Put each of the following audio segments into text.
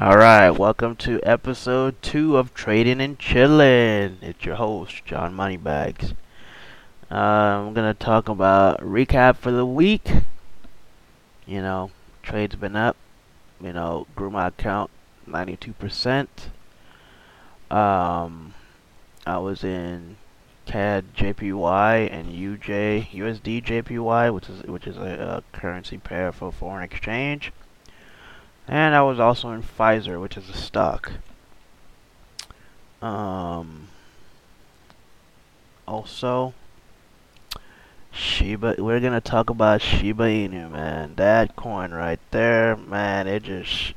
Alright, welcome to episode 2 of Trading and Chillin'. It's your host, John Moneybags. Uh, I'm gonna talk about recap for the week. You know, trades been up. You know, grew my account 92%. Um, I was in CAD JPY and UJ USD JPY, which is which is a, a currency pair for foreign exchange. And I was also in Pfizer, which is a stock. Um, also, Shiba. We're gonna talk about Shiba Inu, man. That coin right there, man. It just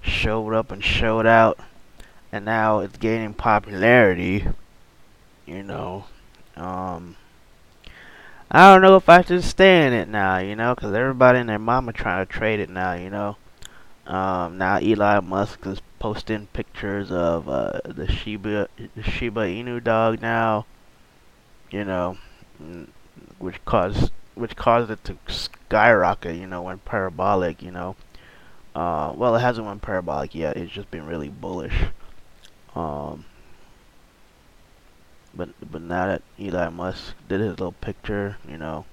showed up and showed out, and now it's gaining popularity. You know, um, I don't know if I should stay in it now. You know, because everybody and their mama trying to trade it now. You know. Um, now Elon Musk is posting pictures of uh, the Shiba Shiba Inu dog now. You know, which caused which caused it to skyrocket. You know, went parabolic. You know, uh, well, it hasn't went parabolic yet. It's just been really bullish. Um, but but now that Elon Musk did his little picture, you know,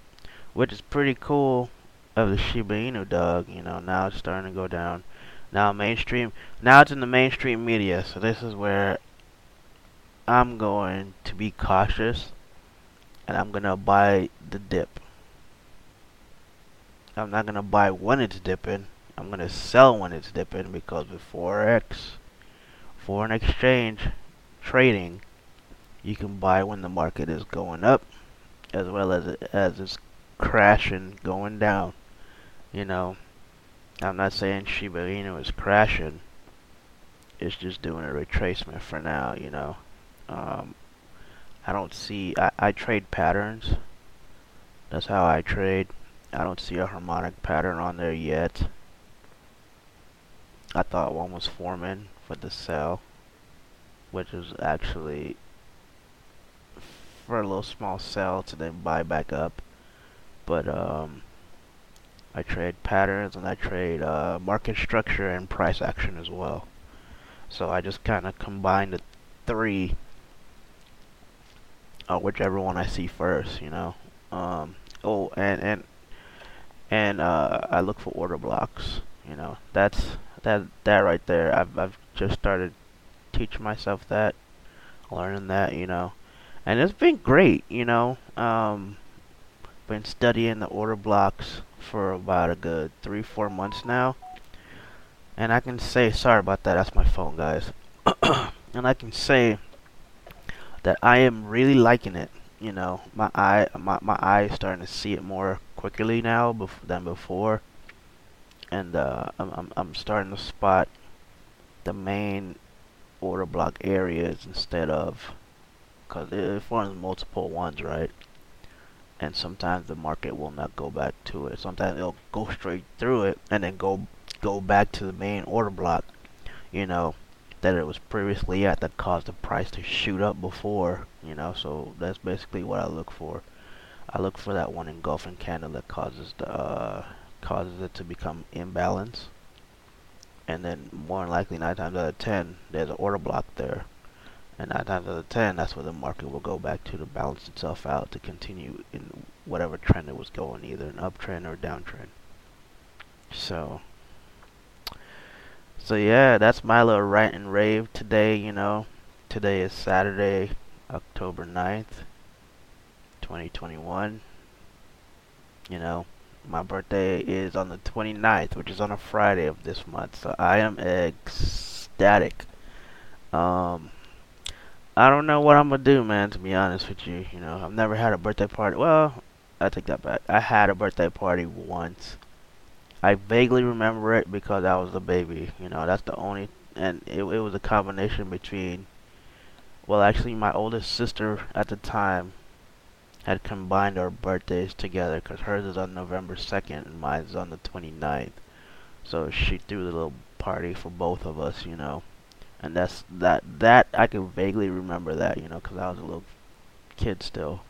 which is pretty cool of the Shiba Inu dog, you know, now it's starting to go down. Now mainstream, now it's in the mainstream media, so this is where I'm going to be cautious, and I'm gonna buy the dip. I'm not gonna buy when it's dipping. I'm gonna sell when it's dipping because with forex, foreign exchange trading, you can buy when the market is going up, as well as as it's crashing going down. You know, I'm not saying Shiba Inu is crashing. It's just doing a retracement for now, you know. Um, I don't see, I, I trade patterns. That's how I trade. I don't see a harmonic pattern on there yet. I thought one was forming for the sell, which is actually for a little small sell to then buy back up. But um, I trade patterns and I trade uh, market structure and price action as well. So I just kind of combine the three, uh, whichever one I see first, you know. Um, oh, and and and uh, I look for order blocks. You know, that's that that right there. I've I've just started teaching myself that, learning that, you know, and it's been great. You know, um, been studying the order blocks for about a good three, four months now. And I can say, sorry about that, that's my phone, guys. and I can say that I am really liking it. You know, my eye, my my eye is starting to see it more quickly now bef- than before, and uh, I'm, I'm I'm starting to spot the main order block areas instead of because it forms multiple ones, right? And sometimes the market will not go back to it. Sometimes it'll go straight through it and then go go back to the main order block, you know, that it was previously at that caused the price to shoot up before, you know. So that's basically what I look for. I look for that one engulfing candle that causes the uh, causes it to become imbalance. And then more than likely nine times out of ten there's an order block there and nine times out of ten, that's where the market will go back to to balance itself out to continue in whatever trend it was going, either an uptrend or a downtrend. So, so yeah, that's my little rant and rave today. You know, today is Saturday, October 9th, 2021. You know, my birthday is on the 29th, which is on a Friday of this month. So I am ecstatic. Um, I don't know what I'm gonna do, man. To be honest with you, you know, I've never had a birthday party. Well, I take that back. I had a birthday party once. I vaguely remember it because I was a baby. You know, that's the only, and it, it was a combination between. Well, actually, my oldest sister at the time had combined our birthdays together because hers is on November 2nd and mine is on the 29th. So she threw the little party for both of us, you know and that's that that I can vaguely remember that you know because I was a little kid still.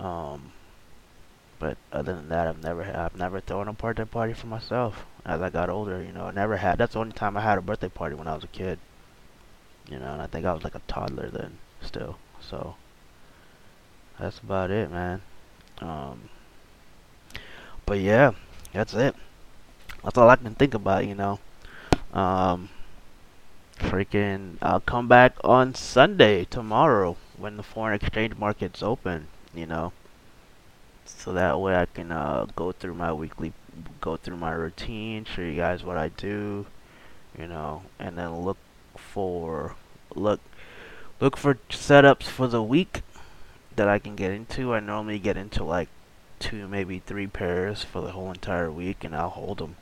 Um, But other than that, I've never I've never thrown a birthday party for myself. As I got older, you know, I never had. That's the only time I had a birthday party when I was a kid. You know, and I think I was like a toddler then, still. So that's about it, man. Um, but yeah, that's it. That's all I can think about, you know. Um, freaking, I'll come back on Sunday tomorrow when the foreign exchange market's open, you know. So that way I can uh, go through my weekly, go through my routine, show you guys what I do, you know, and then look for look look for setups for the week that I can get into. I normally get into like two, maybe three pairs for the whole entire week, and I'll hold them,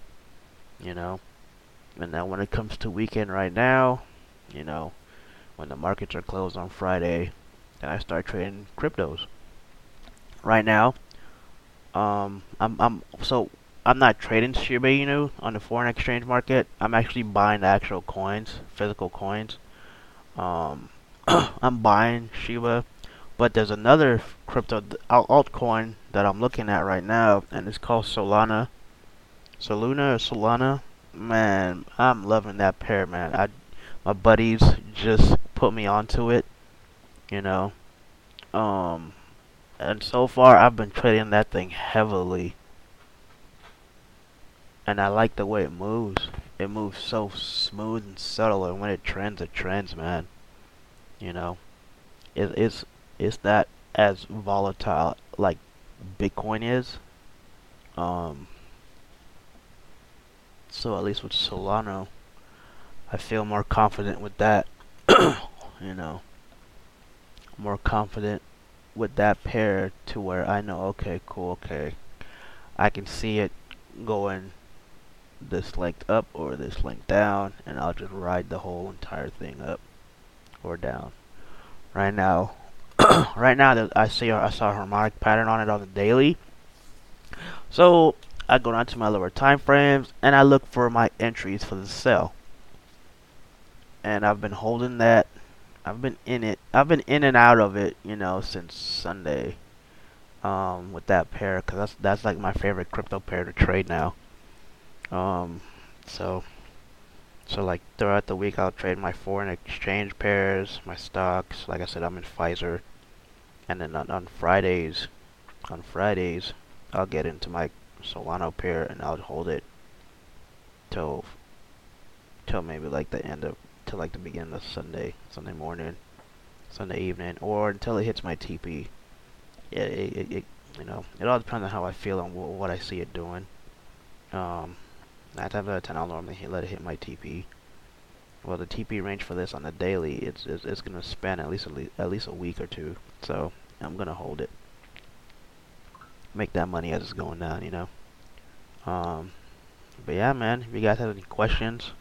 you know. And then when it comes to weekend right now, you know, when the markets are closed on Friday, then I start trading cryptos. Right now, um, I'm I'm so I'm not trading Shiba Inu on the foreign exchange market. I'm actually buying actual coins, physical coins. Um, I'm buying Shiba, but there's another crypto altcoin that I'm looking at right now, and it's called Solana. Soluna or Solana. Man, I'm loving that pair, man. I, my buddies just put me onto it. You know, um, and so far I've been trading that thing heavily, and I like the way it moves. It moves so smooth and subtle, and when it trends, it trends, man. You know, it, it's it's not as volatile like Bitcoin is. Um, so at least with Solana, I feel more confident with that. you know, more confident with that pair to where I know, okay, cool, okay, I can see it going this length up or this length down, and I'll just ride the whole entire thing up or down. Right now, right now I see I saw a harmonic pattern on it on the daily. So I go down to my lower time frames and I look for my entries for the sell. And I've been holding that. I've been in it. I've been in and out of it, you know, since Sunday. Um, with that pair, cause that's that's like my favorite crypto pair to trade now. Um, so so like throughout the week, I'll trade my foreign exchange pairs, my stocks. Like I said, I'm in Pfizer, and then on, on Fridays, on Fridays, I'll get into my Solana here and I'll hold it till till maybe like the end of till like the beginning of Sunday, Sunday morning, Sunday evening, or until it hits my TP. Yeah, it, it, it you know, it all depends on how I feel and what I see it doing. Um, Nine times out of ten, I'll normally hit, let it hit my TP. Well, the TP range for this on the daily, it's it's, it's gonna span at least, at least at least a week or two. So I'm gonna hold it. Make that money as it's going down, you know. Um, but yeah, man. If you guys have any questions,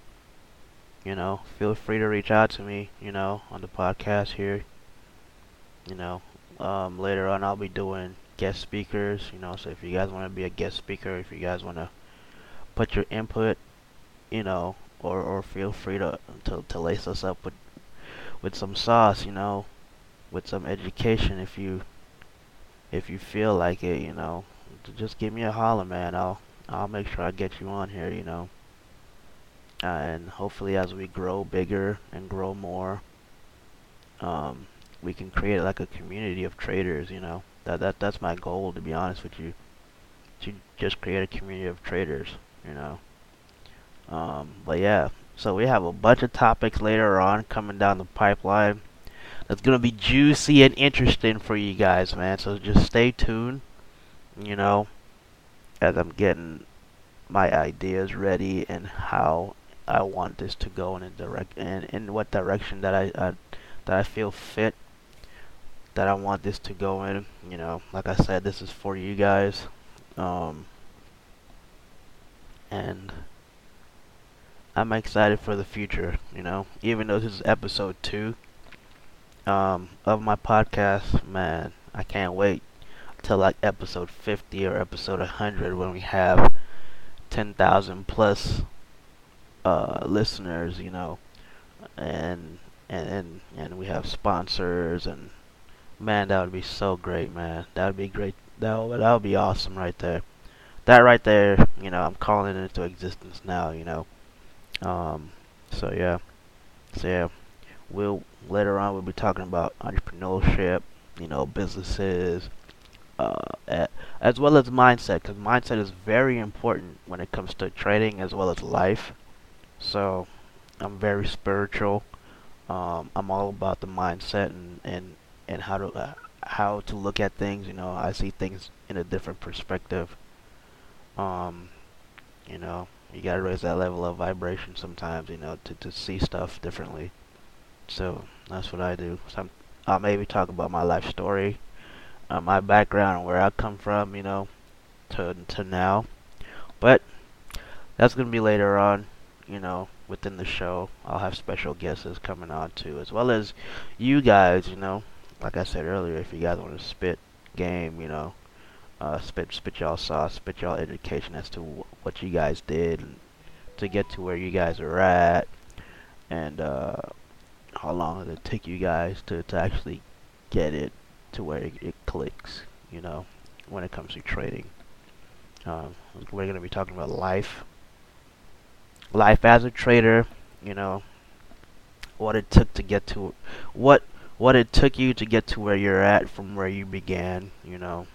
you know, feel free to reach out to me. You know, on the podcast here. You know, um, later on I'll be doing guest speakers. You know, so if you guys want to be a guest speaker, if you guys want to put your input, you know, or or feel free to to, to lace us up with with some sauce, you know, with some education if you if you feel like it, you know. Just give me a holler, man. I'll I'll make sure I get you on here, you know. Uh, and hopefully as we grow bigger and grow more, um, we can create like a community of traders, you know. That that that's my goal to be honest with you. To just create a community of traders you know. Um, but yeah, so we have a bunch of topics later on coming down the pipeline. That's gonna be juicy and interesting for you guys, man. So just stay tuned. You know, as I'm getting my ideas ready and how I want this to go in a direct and in what direction that I, I that I feel fit that I want this to go in. You know, like I said, this is for you guys. Um, and I'm excited for the future, you know. Even though this is episode two um, of my podcast, man, I can't wait till like episode 50 or episode 100 when we have 10,000 plus uh, listeners, you know, and and and and we have sponsors and man, that would be so great, man. That would be great. that that would be awesome right there. That right there, you know, I'm calling it into existence now. You know, um, so yeah, so yeah, we'll later on we'll be talking about entrepreneurship, you know, businesses, uh, as well as mindset, because mindset is very important when it comes to trading as well as life. So I'm very spiritual. Um, I'm all about the mindset and and and how to uh, how to look at things. You know, I see things in a different perspective. Um, you know, you gotta raise that level of vibration sometimes. You know, to to see stuff differently. So that's what I do. So I'll maybe talk about my life story uh, my background where I come from, you know, to to now. But that's gonna be later on, you know, within the show. I'll have special guests coming on too, as well as you guys, you know. Like I said earlier, if you guys want to spit game, you know, uh, spit spit y'all sauce, spit y'all education as to wh what you guys did to get to where you guys are at, and uh, how long it take you guys to to actually get it to where it, it clicks, you know, when it comes to trading. Um, we're going to be talking about life. Life as a trader, you know, what it took to get to what what it took you to get to where you're at from where you began, you know.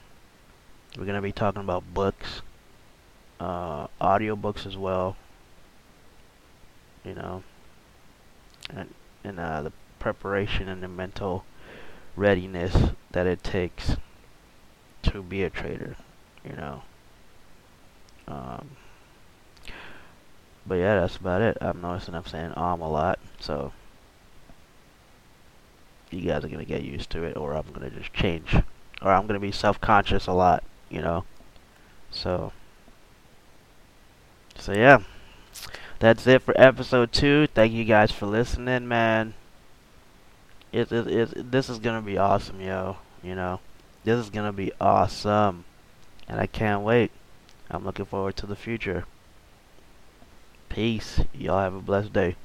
We're going to be talking about books, uh, audio books as well, you know, and, and uh, the preparation and the mental readiness that it takes to be a trader, you know. Um, but yeah, that's about it. I'm noticing I'm saying um a lot, so you guys are gonna get used to it, or I'm gonna just change, or I'm gonna be self-conscious a lot, you know. So, so yeah, that's it for episode two. Thank you guys for listening, man it, it, it, this is gonna be awesome, yo. You know, this is gonna be awesome, and I can't wait. I'm looking forward to the future. Peace. Y'all have a blessed day.